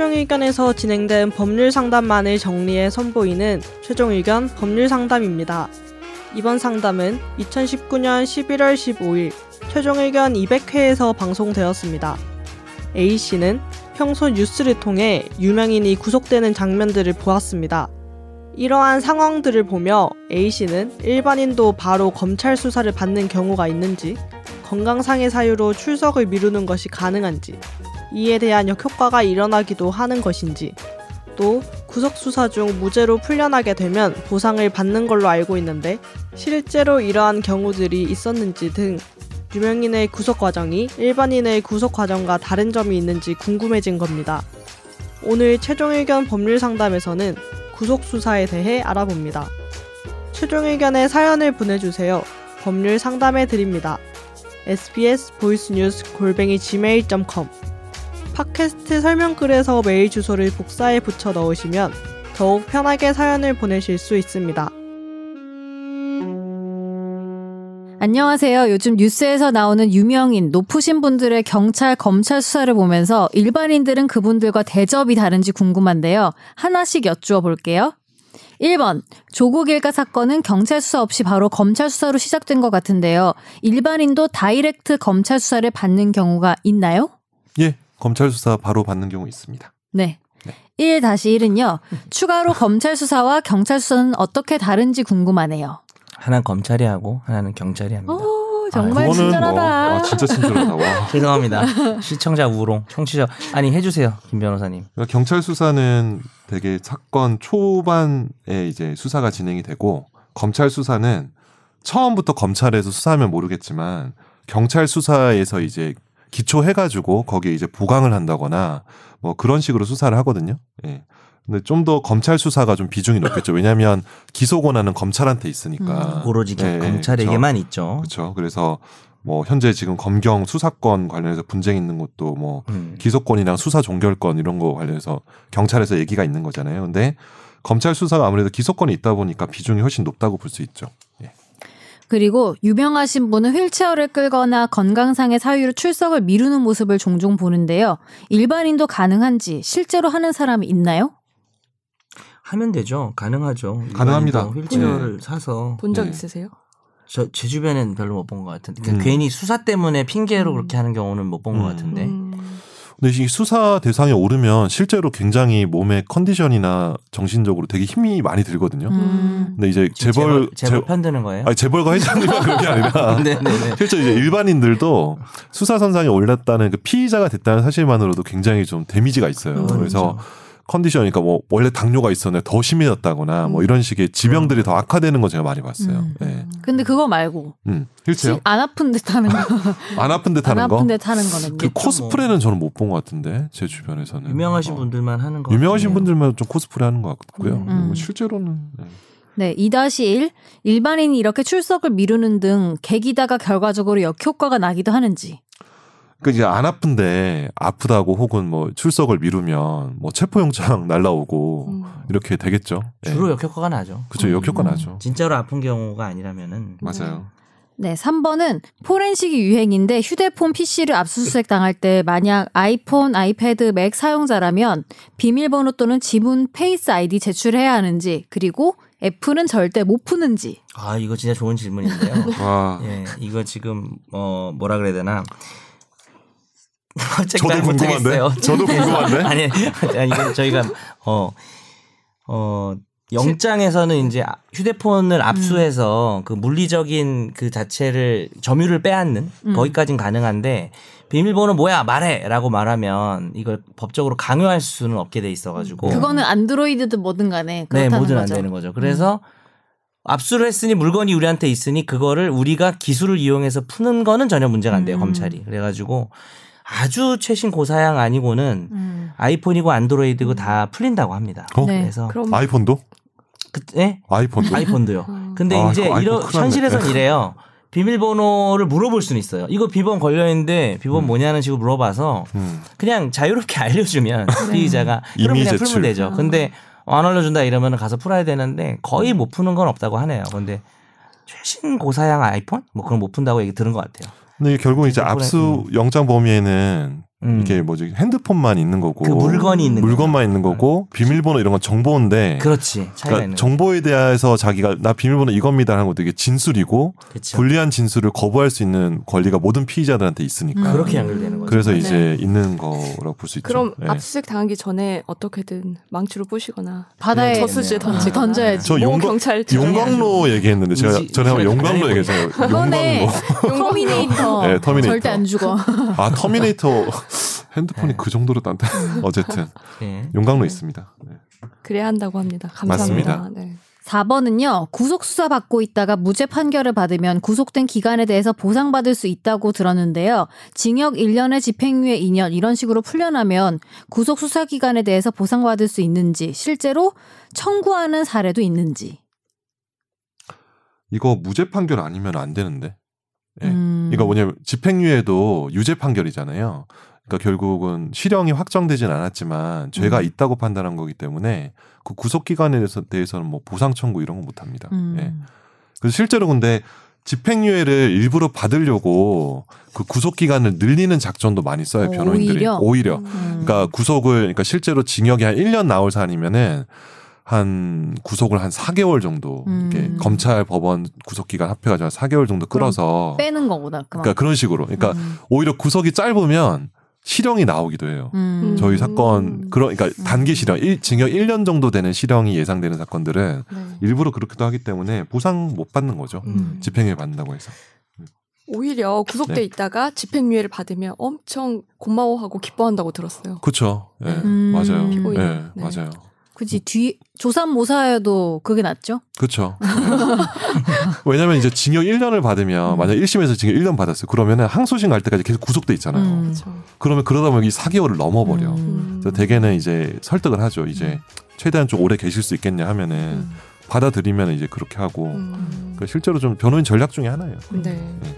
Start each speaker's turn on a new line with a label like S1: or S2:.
S1: 최종 의견에서 진행된 법률 상담만을 정리해 선보이는 최종 의견 법률 상담입니다. 이번 상담은 2019년 11월 15일 최종 의견 200회에서 방송되었습니다. A씨는 평소 뉴스를 통해 유명인이 구속되는 장면들을 보았습니다. 이러한 상황들을 보며 A씨는 일반인도 바로 검찰 수사를 받는 경우가 있는지, 건강상의 사유로 출석을 미루는 것이 가능한지, 이에 대한 역효과가 일어나기도 하는 것인지, 또 구속 수사 중 무죄로 풀려나게 되면 보상을 받는 걸로 알고 있는데 실제로 이러한 경우들이 있었는지 등 유명인의 구속 과정이 일반인의 구속 과정과 다른 점이 있는지 궁금해진 겁니다. 오늘 최종 의견 법률 상담에서는 구속 수사에 대해 알아봅니다. 최종 의견에 사연을 보내주세요. 법률 상담해 드립니다. sbs 보이스뉴스 골뱅이 gmail.com 팟캐스트 설명글에서 메일 주소를 복사해 붙여 넣으시면 더욱 편하게 사연을 보내실 수 있습니다.
S2: 안녕하세요. 요즘 뉴스에서 나오는 유명인, 높으신 분들의 경찰, 검찰 수사를 보면서 일반인들은 그분들과 대접이 다른지 궁금한데요. 하나씩 여쭈어 볼게요. 1번. 조국 일가 사건은 경찰 수사 없이 바로 검찰 수사로 시작된 것 같은데요. 일반인도 다이렉트 검찰 수사를 받는 경우가 있나요?
S3: 예, 검찰 수사 바로 받는 경우 있습니다.
S2: 네.
S3: 네.
S2: 1-1은요. 추가로 검찰 수사와 경찰 수사는 어떻게 다른지 궁금하네요.
S4: 하나는 검찰이 하고 하나는 경찰이 합니다.
S2: 오, 정말
S3: 그거는
S2: 친절하다.
S3: 뭐, 아, 진짜 친절하다. 와.
S4: 죄송합니다. 시청자 우롱, 청취자 아니 해주세요, 김 변호사님.
S3: 그러니까 경찰 수사는 되게 사건 초반에 이제 수사가 진행이 되고 검찰 수사는 처음부터 검찰에서 수사하면 모르겠지만 경찰 수사에서 이제 기초해가지고 거기에 이제 보강을 한다거나 뭐 그런 식으로 수사를 하거든요. 예. 근데 좀 더 검찰 수사가 좀 비중이 높겠죠. 왜냐하면 기소 권한은 검찰한테 있으니까.
S4: 오로지
S3: 예, 예,
S4: 검찰에게만 있죠.
S3: 그렇죠. 그래서 뭐 현재 지금 검경 수사권 관련해서 분쟁 있는 것도 뭐
S4: 음.
S3: 기소권이랑 수사 종결권 이런 거 관련해서 경찰에서 얘기가 있는 거잖아요. 근데 검찰 수사가 아무래도 기소권이 있다 보니까 비중이 훨씬 높다고 볼 수 있죠. 예.
S2: 그리고 유명하신 분은 휠체어를 끌거나 건강상의 사유로 출석을 미루는 모습을 종종 보는데요. 일반인도 가능한지 실제로 하는 사람이 있나요?
S4: 하면 되죠. 가능하죠.
S3: 가능합니다.
S4: 휠체어를 사서
S5: 본적
S3: 네.
S5: 있으세요?
S4: 저 제 주변엔 별로 못 본 것 같은데 그러니까
S3: 음.
S4: 괜히 수사 때문에 핑계로
S5: 음.
S4: 그렇게 하는 경우는 못 본것
S3: 음.
S4: 같은데
S5: 음.
S3: 근데 이 수사 대상에 오르면 실제로 굉장히 몸의 컨디션이나 정신적으로 되게 힘이 많이 들거든요.
S2: 음.
S3: 근데 이제
S4: 지금
S3: 재벌
S4: 재벌 편드는 거예요?
S3: 아니 재벌과 회장님만 그런 게 아니라
S4: 네네네.
S3: 실제 이제 일반인들도 수사 선상에 올랐다는 그 피의자가 됐다는 사실만으로도 굉장히 좀 데미지가 있어요.
S5: 음,
S3: 그래서 컨디션, 그러니까 뭐 원래 당뇨가 있었는데 더 심해졌다거나 뭐
S5: 음.
S3: 이런 식의 지병들이 더 악화되는 거 제가 많이 봤어요.
S2: 음.
S3: 예.
S2: 근데 그거 말고
S3: 음. 휠체어?
S2: 안 아픈 듯 하는 거.
S3: 안 아픈
S2: 듯안
S3: 하는 거?
S2: 아픈 듯 하는 거는.
S3: 그 코스프레는 저는 못 본 것 같은데 제 주변에서는
S4: 유명하신
S3: 어.
S4: 분들만 하는 거
S3: 유명하신
S4: 같네요.
S3: 분들만 좀 코스프레 하는 것 같고요.
S2: 음.
S3: 뭐 실제로는 네.
S2: 네, 2-1. 일반인이 이렇게 출석을 미루는 등 계기다가 결과적으로 역효과가 나기도 하는지.
S3: 그 이제 안 아픈데 아프다고 혹은 뭐 출석을 미루면 뭐 체포영장 날라오고
S5: 음.
S3: 이렇게 되겠죠. 예.
S4: 주로 역효과가 나죠.
S3: 그죠 역효과
S2: 음.
S3: 나죠.
S4: 진짜로 아픈 경우가 아니라면은
S3: 맞아요.
S2: 네, 3번은 포렌식이 유행인데 휴대폰 PC를 압수수색 당할 때 만약 아이폰, 아이패드, 맥 사용자라면 비밀번호 또는 지문 Face ID 제출해야 하는지 그리고 애플은 절대 못 푸는지.
S4: 아 이거 진짜 좋은 질문인데요.
S3: 와
S4: 예, 이거 지금 어 뭐라 그래야 되나?
S3: 저
S4: 정말
S3: 궁금한데? 저도 궁금한데?
S4: 아니, 아니 이건 저희가 어 어, 영장에서는 이제 휴대폰을 압수해서 그 물리적인 그 자체를 점유를 빼앗는
S2: 음.
S4: 거기까진 가능한데 비밀번호 뭐야 말해라고 말하면 이걸 법적으로 강요할 수는 없게 돼 있어가지고
S2: 그거는 안드로이드든 뭐든 간에
S4: 네 뭐든 안
S2: 거죠. 음.
S4: 되는 거죠. 그래서 압수를 했으니 물건이 우리한테 있으니 그거를 우리가 기술을 이용해서 푸는 거는 전혀 문제가 안 돼요
S2: 음.
S4: 검찰이. 그래가지고 아주 최신 고사양 아니고는
S2: 음.
S4: 아이폰이고 안드로이드고 다 풀린다고 합니다.
S3: 어?
S2: 네.
S4: 그래서
S5: 그럼
S3: 아이폰도?
S4: 그, 예?
S3: 아이폰도?
S4: 아이폰도요.
S5: 음.
S4: 근데
S3: 아,
S4: 이제
S3: 났네.
S4: 현실에선 이래요. 비밀번호를 물어볼 수는 있어요. 이거 비번 걸려 있는데 비번
S3: 음.
S4: 뭐냐는 식으로 물어봐서
S3: 음.
S4: 그냥 자유롭게 알려주면 피의자가 그럼
S3: 이미
S4: 그냥
S3: 제출.
S4: 풀면 되죠.
S2: 아.
S4: 근데 안 알려준다 이러면 가서 풀어야 되는데 거의 못 푸는 건 없다고 하네요. 근데 최신 고사양 아이폰 뭐 그런 못 푼다고 얘기 들은 것 같아요.
S3: 근데 결국 이제
S4: 이번에,
S3: 압수 영장 범위에는
S4: 음.
S3: 이게 뭐지 핸드폰만 있는 거고
S4: 그 물건이 있는
S3: 물건만 있는 거고 비밀번호 이런 건 정보인데
S4: 그렇지
S3: 그러니까 정보에 대해서 자기가 나 비밀번호 이겁니다 하는 것도 이게 진술이고
S4: 그렇죠.
S3: 불리한 진술을 거부할 수 있는 권리가 모든 피의자들한테 있으니까
S2: 음.
S4: 그렇게 연결되는 거죠.
S3: 그래서
S5: 네.
S3: 이제 있는 거라고 볼 수 있죠.
S5: 그럼
S3: 예.
S5: 압수수색 당하기 전에 어떻게든 망치로 부시거나
S2: 바다에
S5: 저수지에
S4: 네.
S5: 던지
S2: 던져야지.
S5: 저모
S3: 용광-
S5: 경찰
S3: 용광로 얘기했는데 제가
S4: 의지-
S3: 전에 한번 용광로 얘기했잖아요. 용광로.
S2: 터미네이터.
S3: 네, 터미네이터.
S2: 절대 안 죽어.
S3: 아 터미네이터 핸드폰이
S4: 네.
S3: 그 정도로 딴데 어쨌든
S4: 예.
S3: 용광로 있습니다. 네.
S5: 그래야 한다고 합니다. 감사합니다.
S3: 맞습니다.
S5: 네.
S2: 4번은요, 구속 수사 받고 있다가 무죄 판결을 받으면 구속된 기간에 대해서 보상받을 수 있다고 들었는데요. 징역 1년에 집행유예 2년 이런 식으로 풀려나면 구속 수사 기간에 대해서 보상받을 수 있는지 실제로 청구하는 사례도 있는지.
S3: 이거 무죄 판결 아니면 안 되는데. 예.
S2: 음.
S3: 이거 뭐냐면 집행유예도 유죄 판결이잖아요. 그러니까 결국은 실형이 확정되진 않았지만 죄가
S2: 음.
S3: 있다고 판단한 거기 때문에 그 구속 기간에 대해서, 대해서는 뭐 보상 청구 이런 거못 합니다.
S2: 음.
S3: 예. 그래서 실제로 근데 집행유예를 일부러 받으려고 그 구속 기간을 늘리는 작전도 많이 써요
S2: 어,
S3: 변호인들이
S2: 오히려?
S3: 오히려.
S2: 음.
S3: 그러니까 구속을 그러니까 실제로 징역이 한 1년 나올 사안이면은 한 구속을 한 4개월 정도 이렇게
S2: 음.
S3: 검찰 법원 구속 기간 합해 가지고 한 4개월 정도 끌어서
S2: 빼는 거구나. 그만.
S3: 그러니까 그런 식으로. 그러니까
S2: 음.
S3: 오히려 구속이 짧으면 실형이 나오기도 해요.
S2: 음.
S3: 저희 사건 그러 그러니까 단기 실형 일, 징역 1년 정도 되는 실형이 예상되는 사건들은
S5: 네.
S3: 일부러 그렇게도 하기 때문에 보상 못 받는 거죠.
S4: 음.
S3: 집행유예 받는다고 해서.
S5: 오히려 구속돼
S3: 네.
S5: 있다가 집행유예를 받으면 엄청 고마워하고 기뻐한다고 들었어요.
S3: 그렇죠. 예.
S2: 음.
S3: 맞아요. 예.
S5: 네.
S3: 맞아요.
S2: 그지 뒤 조삼모사여도 그게 낫죠.
S3: 그렇죠. 왜냐면 이제 징역 1년을 받으면
S2: 음.
S3: 만약 1심에서 징역 1년 받았어요. 그러면은 항소심 갈 때까지 계속 구속돼 있잖아요.
S2: 음.
S5: 그렇죠.
S3: 그러면 그러다 보면 이 4개월을 넘어 버려.
S2: 음.
S3: 그래서 대개는 이제 설득을 하죠. 이제 최대한 좀 오래 계실 수 있겠냐 하면은
S2: 음.
S3: 받아들이면 이제 그렇게 하고
S5: 음.
S3: 그 실제로 좀 변호인 전략 중에 하나예요.
S5: 네.
S3: 네.